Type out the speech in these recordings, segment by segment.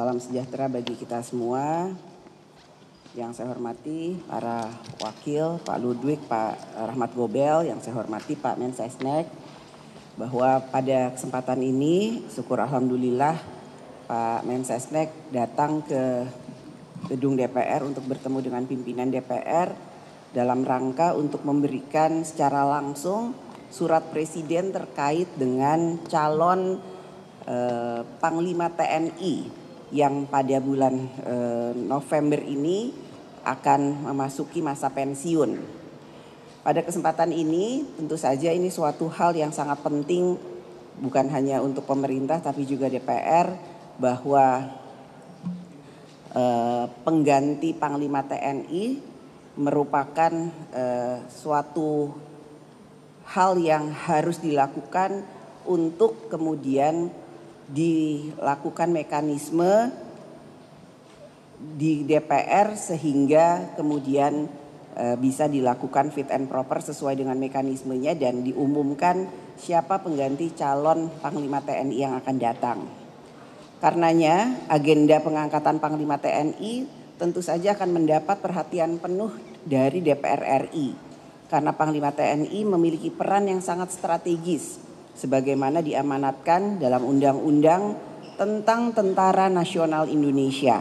Salam sejahtera bagi kita semua. Yang saya hormati para wakil, Pak Ludwig, Pak Rahmat Gobel, yang saya hormati Pak Mensesnek, bahwa pada kesempatan ini, syukur Alhamdulillah, Pak Mensesnek datang ke gedung DPR untuk bertemu dengan pimpinan DPR dalam rangka untuk memberikan secara langsung surat presiden terkait dengan calon eh, Panglima TNI yang pada bulan eh, November ini akan memasuki masa pensiun. Pada kesempatan ini tentu saja ini suatu hal yang sangat penting bukan hanya untuk pemerintah tapi juga DPR bahwa eh, pengganti Panglima TNI merupakan eh, suatu hal yang harus dilakukan untuk kemudian dilakukan mekanisme di DPR sehingga kemudian e, bisa dilakukan fit and proper sesuai dengan mekanismenya dan diumumkan siapa pengganti calon Panglima TNI yang akan datang. Karenanya agenda pengangkatan Panglima TNI tentu saja akan mendapat perhatian penuh dari DPR RI karena Panglima TNI memiliki peran yang sangat strategis sebagaimana diamanatkan dalam Undang-Undang tentang Tentara Nasional Indonesia.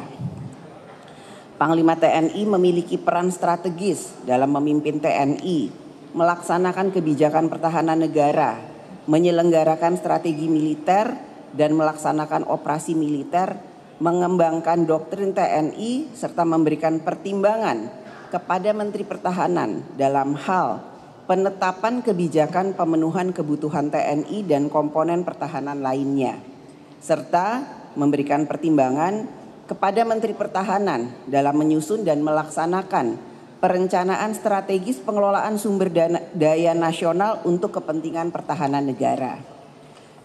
Panglima TNI memiliki peran strategis dalam memimpin TNI, melaksanakan kebijakan pertahanan negara, menyelenggarakan strategi militer dan melaksanakan operasi militer, mengembangkan doktrin TNI serta memberikan pertimbangan kepada Menteri Pertahanan dalam hal penetapan kebijakan pemenuhan kebutuhan TNI dan komponen pertahanan lainnya, serta memberikan pertimbangan kepada Menteri Pertahanan dalam menyusun dan melaksanakan perencanaan strategis pengelolaan sumber daya nasional untuk kepentingan pertahanan negara.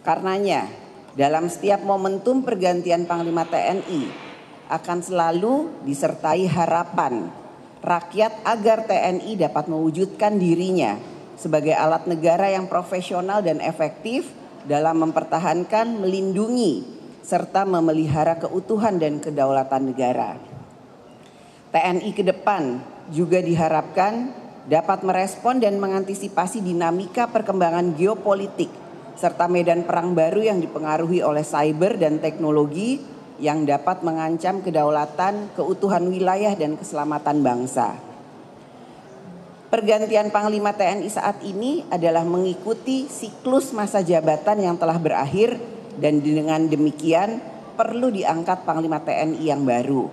Karenanya, dalam setiap momentum pergantian Panglima TNI akan selalu disertai harapan rakyat agar TNI dapat mewujudkan dirinya sebagai alat negara yang profesional dan efektif dalam mempertahankan, melindungi, serta memelihara keutuhan dan kedaulatan negara. TNI ke depan juga diharapkan dapat merespon dan mengantisipasi dinamika perkembangan geopolitik serta medan perang baru yang dipengaruhi oleh cyber dan teknologi yang dapat mengancam kedaulatan, keutuhan wilayah dan keselamatan bangsa. Pergantian Panglima TNI saat ini adalah mengikuti siklus masa jabatan yang telah berakhir dan dengan demikian perlu diangkat Panglima TNI yang baru.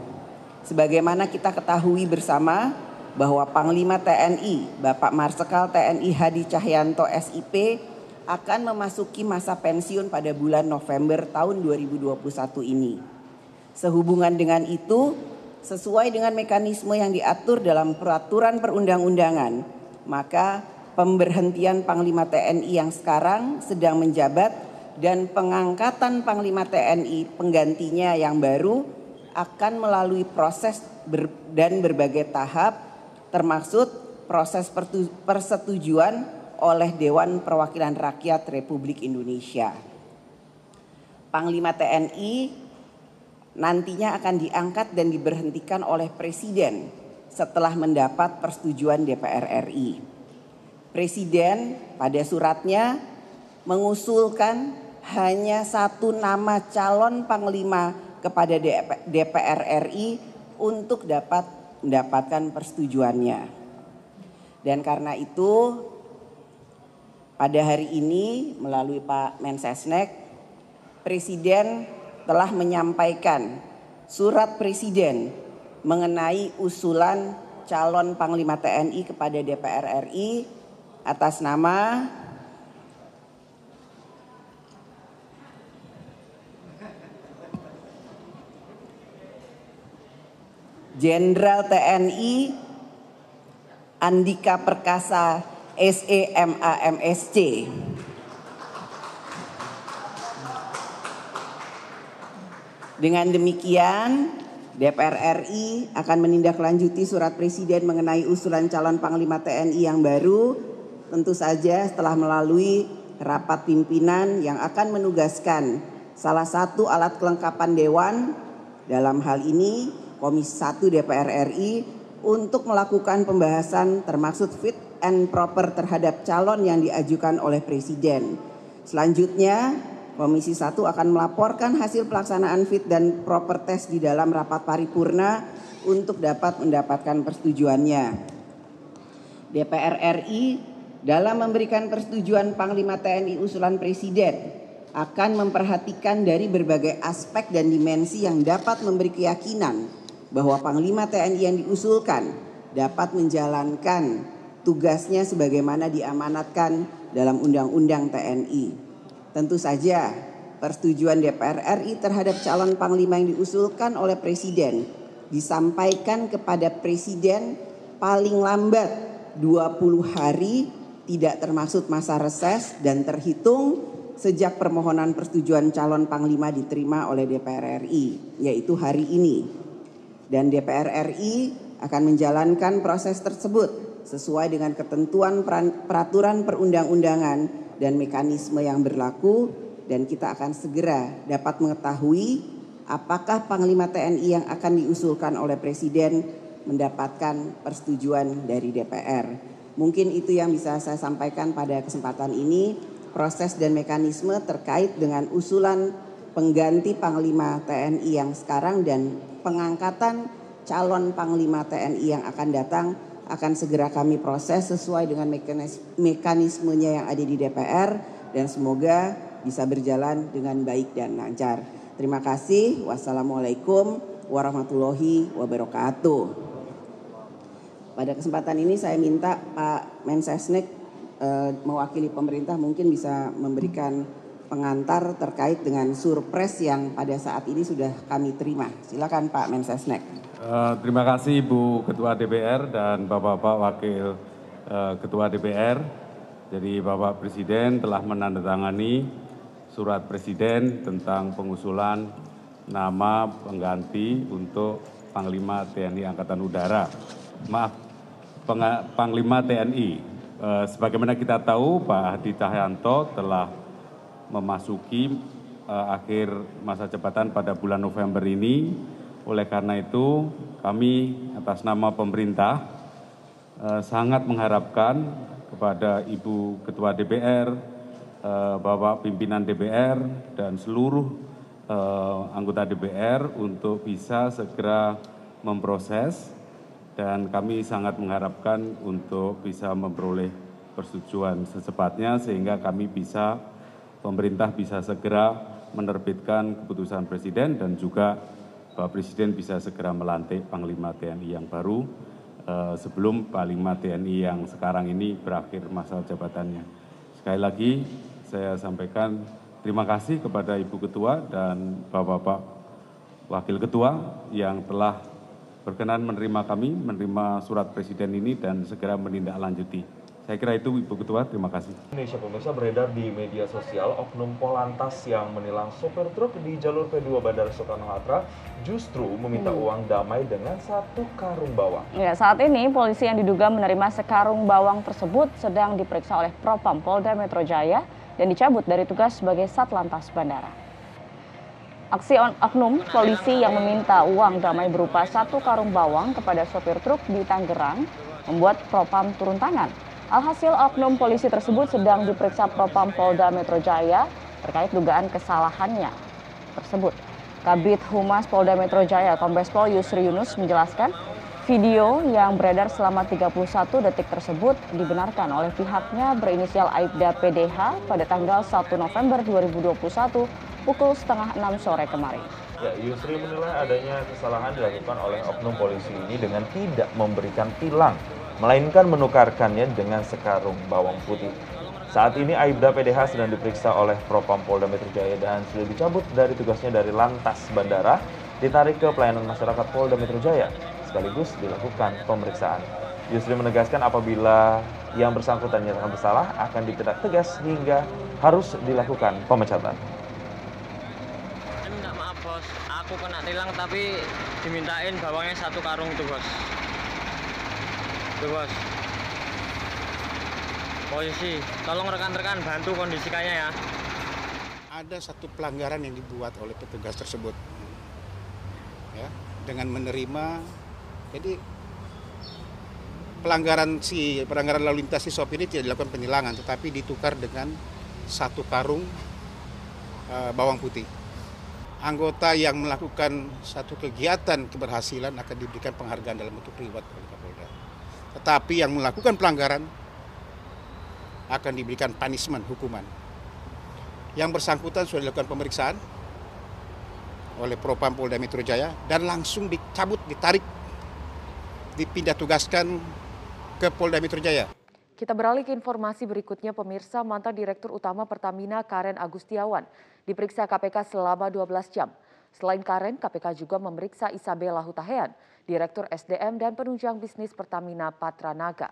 Sebagaimana kita ketahui bersama bahwa Panglima TNI Bapak Marsikal TNI Hadi Cahyanto SIP akan memasuki masa pensiun pada bulan November tahun 2021 ini. Sehubungan dengan itu, sesuai dengan mekanisme yang diatur dalam peraturan perundang-undangan, maka pemberhentian Panglima TNI yang sekarang sedang menjabat dan pengangkatan Panglima TNI penggantinya yang baru akan melalui proses ber, dan berbagai tahap termasuk proses persetujuan oleh Dewan Perwakilan Rakyat Republik Indonesia. Panglima TNI nantinya akan diangkat dan diberhentikan oleh Presiden setelah mendapat persetujuan DPR RI. Presiden pada suratnya mengusulkan hanya satu nama calon panglima kepada DPR RI untuk dapat mendapatkan persetujuannya. Dan karena itu pada hari ini melalui Pak Mensesnek Presiden telah menyampaikan surat presiden mengenai usulan calon Panglima TNI kepada DPR RI atas nama Jenderal TNI Andika Perkasa SEMAMSC. Dengan demikian, DPR RI akan menindaklanjuti surat Presiden mengenai usulan calon Panglima TNI yang baru, tentu saja setelah melalui rapat pimpinan yang akan menugaskan salah satu alat kelengkapan Dewan Dalam hal ini, Komisi 1 DPR RI untuk melakukan pembahasan termasuk fit and proper terhadap calon yang diajukan oleh Presiden. Selanjutnya, Komisi 1 akan melaporkan hasil pelaksanaan fit dan proper test di dalam rapat paripurna untuk dapat mendapatkan persetujuannya. DPR RI dalam memberikan persetujuan Panglima TNI usulan Presiden akan memperhatikan dari berbagai aspek dan dimensi yang dapat memberi keyakinan bahwa Panglima TNI yang diusulkan dapat menjalankan tugasnya sebagaimana diamanatkan dalam Undang-Undang TNI. Tentu saja persetujuan DPR RI terhadap calon Panglima yang diusulkan oleh Presiden disampaikan kepada Presiden paling lambat 20 hari tidak termasuk masa reses dan terhitung sejak permohonan persetujuan calon panglima diterima oleh DPR RI, yaitu hari ini. Dan DPR RI akan menjalankan proses tersebut sesuai dengan ketentuan peraturan perundang-undangan dan mekanisme yang berlaku dan kita akan segera dapat mengetahui apakah Panglima TNI yang akan diusulkan oleh Presiden mendapatkan persetujuan dari DPR. Mungkin itu yang bisa saya sampaikan pada kesempatan ini, proses dan mekanisme terkait dengan usulan pengganti Panglima TNI yang sekarang dan pengangkatan calon Panglima TNI yang akan datang akan segera kami proses sesuai dengan mekanismenya yang ada di DPR dan semoga bisa berjalan dengan baik dan lancar. Terima kasih. Wassalamualaikum warahmatullahi wabarakatuh. Pada kesempatan ini saya minta Pak Mensesnek eh, mewakili pemerintah mungkin bisa memberikan pengantar terkait dengan surprise yang pada saat ini sudah kami terima. Silakan Pak Mensesnek. Uh, terima kasih Ibu Ketua DPR dan Bapak-Bapak Wakil uh, Ketua DPR. Jadi Bapak Presiden telah menandatangani surat Presiden tentang pengusulan nama pengganti untuk Panglima TNI Angkatan Udara maaf, Panglima TNI. Eh, sebagaimana kita tahu Pak Hadi Cahyanto telah memasuki eh, akhir masa jabatan pada bulan November ini. Oleh karena itu kami atas nama pemerintah eh, sangat mengharapkan kepada Ibu Ketua DPR, Bapak Pimpinan DPR dan seluruh anggota DPR untuk bisa segera memproses dan kami sangat mengharapkan untuk bisa memperoleh persetujuan secepatnya sehingga kami bisa pemerintah bisa segera menerbitkan keputusan presiden dan juga Bapak Presiden bisa segera melantik Panglima TNI yang baru eh, sebelum Panglima TNI yang sekarang ini berakhir masa jabatannya. Sekali lagi saya sampaikan terima kasih kepada Ibu Ketua dan Bapak-Bapak Wakil Ketua yang telah berkenan menerima kami, menerima surat presiden ini dan segera menindaklanjuti. Saya kira itu Ibu Ketua, terima kasih. Indonesia pemirsa beredar di media sosial oknum Polantas yang menilang sopir truk di jalur P2 Bandara Soekarno-Hatta justru meminta hmm. uang damai dengan satu karung bawang. Ya, saat ini polisi yang diduga menerima sekarung bawang tersebut sedang diperiksa oleh Propam Polda Metro Jaya dan dicabut dari tugas sebagai Satlantas Bandara. Aksi oknum polisi yang meminta uang damai berupa satu karung bawang kepada sopir truk di Tangerang membuat Propam turun tangan. Alhasil oknum polisi tersebut sedang diperiksa Propam Polda Metro Jaya terkait dugaan kesalahannya tersebut. Kabit Humas Polda Metro Jaya Kombes Pol Yusri Yunus menjelaskan video yang beredar selama 31 detik tersebut dibenarkan oleh pihaknya berinisial Aibda PDH pada tanggal 1 November 2021 pukul setengah enam sore kemarin. Ya, Yusri menilai adanya kesalahan dilakukan oleh oknum polisi ini dengan tidak memberikan tilang, melainkan menukarkannya dengan sekarung bawang putih. Saat ini Aibda PDH sedang diperiksa oleh Propam Polda Metro Jaya dan sudah dicabut dari tugasnya dari Lantas Bandara, ditarik ke pelayanan masyarakat Polda Metro Jaya, sekaligus dilakukan pemeriksaan. Yusri menegaskan apabila yang bersangkutan nyatakan bersalah akan ditindak tegas hingga harus dilakukan pemecatan bos aku kena tilang tapi dimintain bawangnya satu karung itu bos bos polisi tolong rekan-rekan bantu kondisikannya ya ada satu pelanggaran yang dibuat oleh petugas tersebut dengan menerima jadi pelanggaran si pelanggaran lalu lintas si sopir ini tidak dilakukan penilangan tetapi ditukar dengan satu karung uh, bawang putih. Anggota yang melakukan satu kegiatan keberhasilan akan diberikan penghargaan dalam bentuk reward. Tetapi yang melakukan pelanggaran akan diberikan punishment hukuman. Yang bersangkutan sudah dilakukan pemeriksaan oleh Propam Polda Metro Jaya dan langsung dicabut, ditarik, dipindah tugaskan ke Polda Metro Jaya. Kita beralih ke informasi berikutnya, pemirsa mantan Direktur Utama Pertamina Karen Agustiawan diperiksa KPK selama 12 jam. Selain Karen, KPK juga memeriksa Isabella Hutahean, Direktur SDM dan penunjang bisnis Pertamina Patranaga.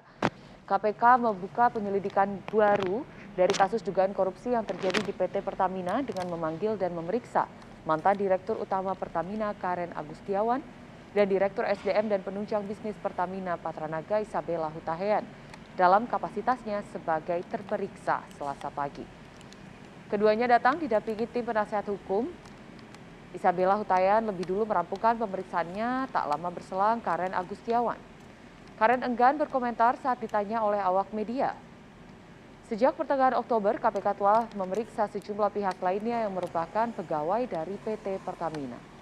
KPK membuka penyelidikan baru dari kasus dugaan korupsi yang terjadi di PT Pertamina dengan memanggil dan memeriksa mantan Direktur Utama Pertamina Karen Agustiawan dan Direktur SDM dan penunjang bisnis Pertamina Patranaga Isabella Hutahean dalam kapasitasnya sebagai terperiksa selasa pagi. Keduanya datang didampingi tim penasihat hukum. Isabella Hutayan lebih dulu merampungkan pemeriksaannya tak lama berselang Karen Agustiawan. Karen enggan berkomentar saat ditanya oleh awak media. Sejak pertengahan Oktober, KPK telah memeriksa sejumlah pihak lainnya yang merupakan pegawai dari PT Pertamina.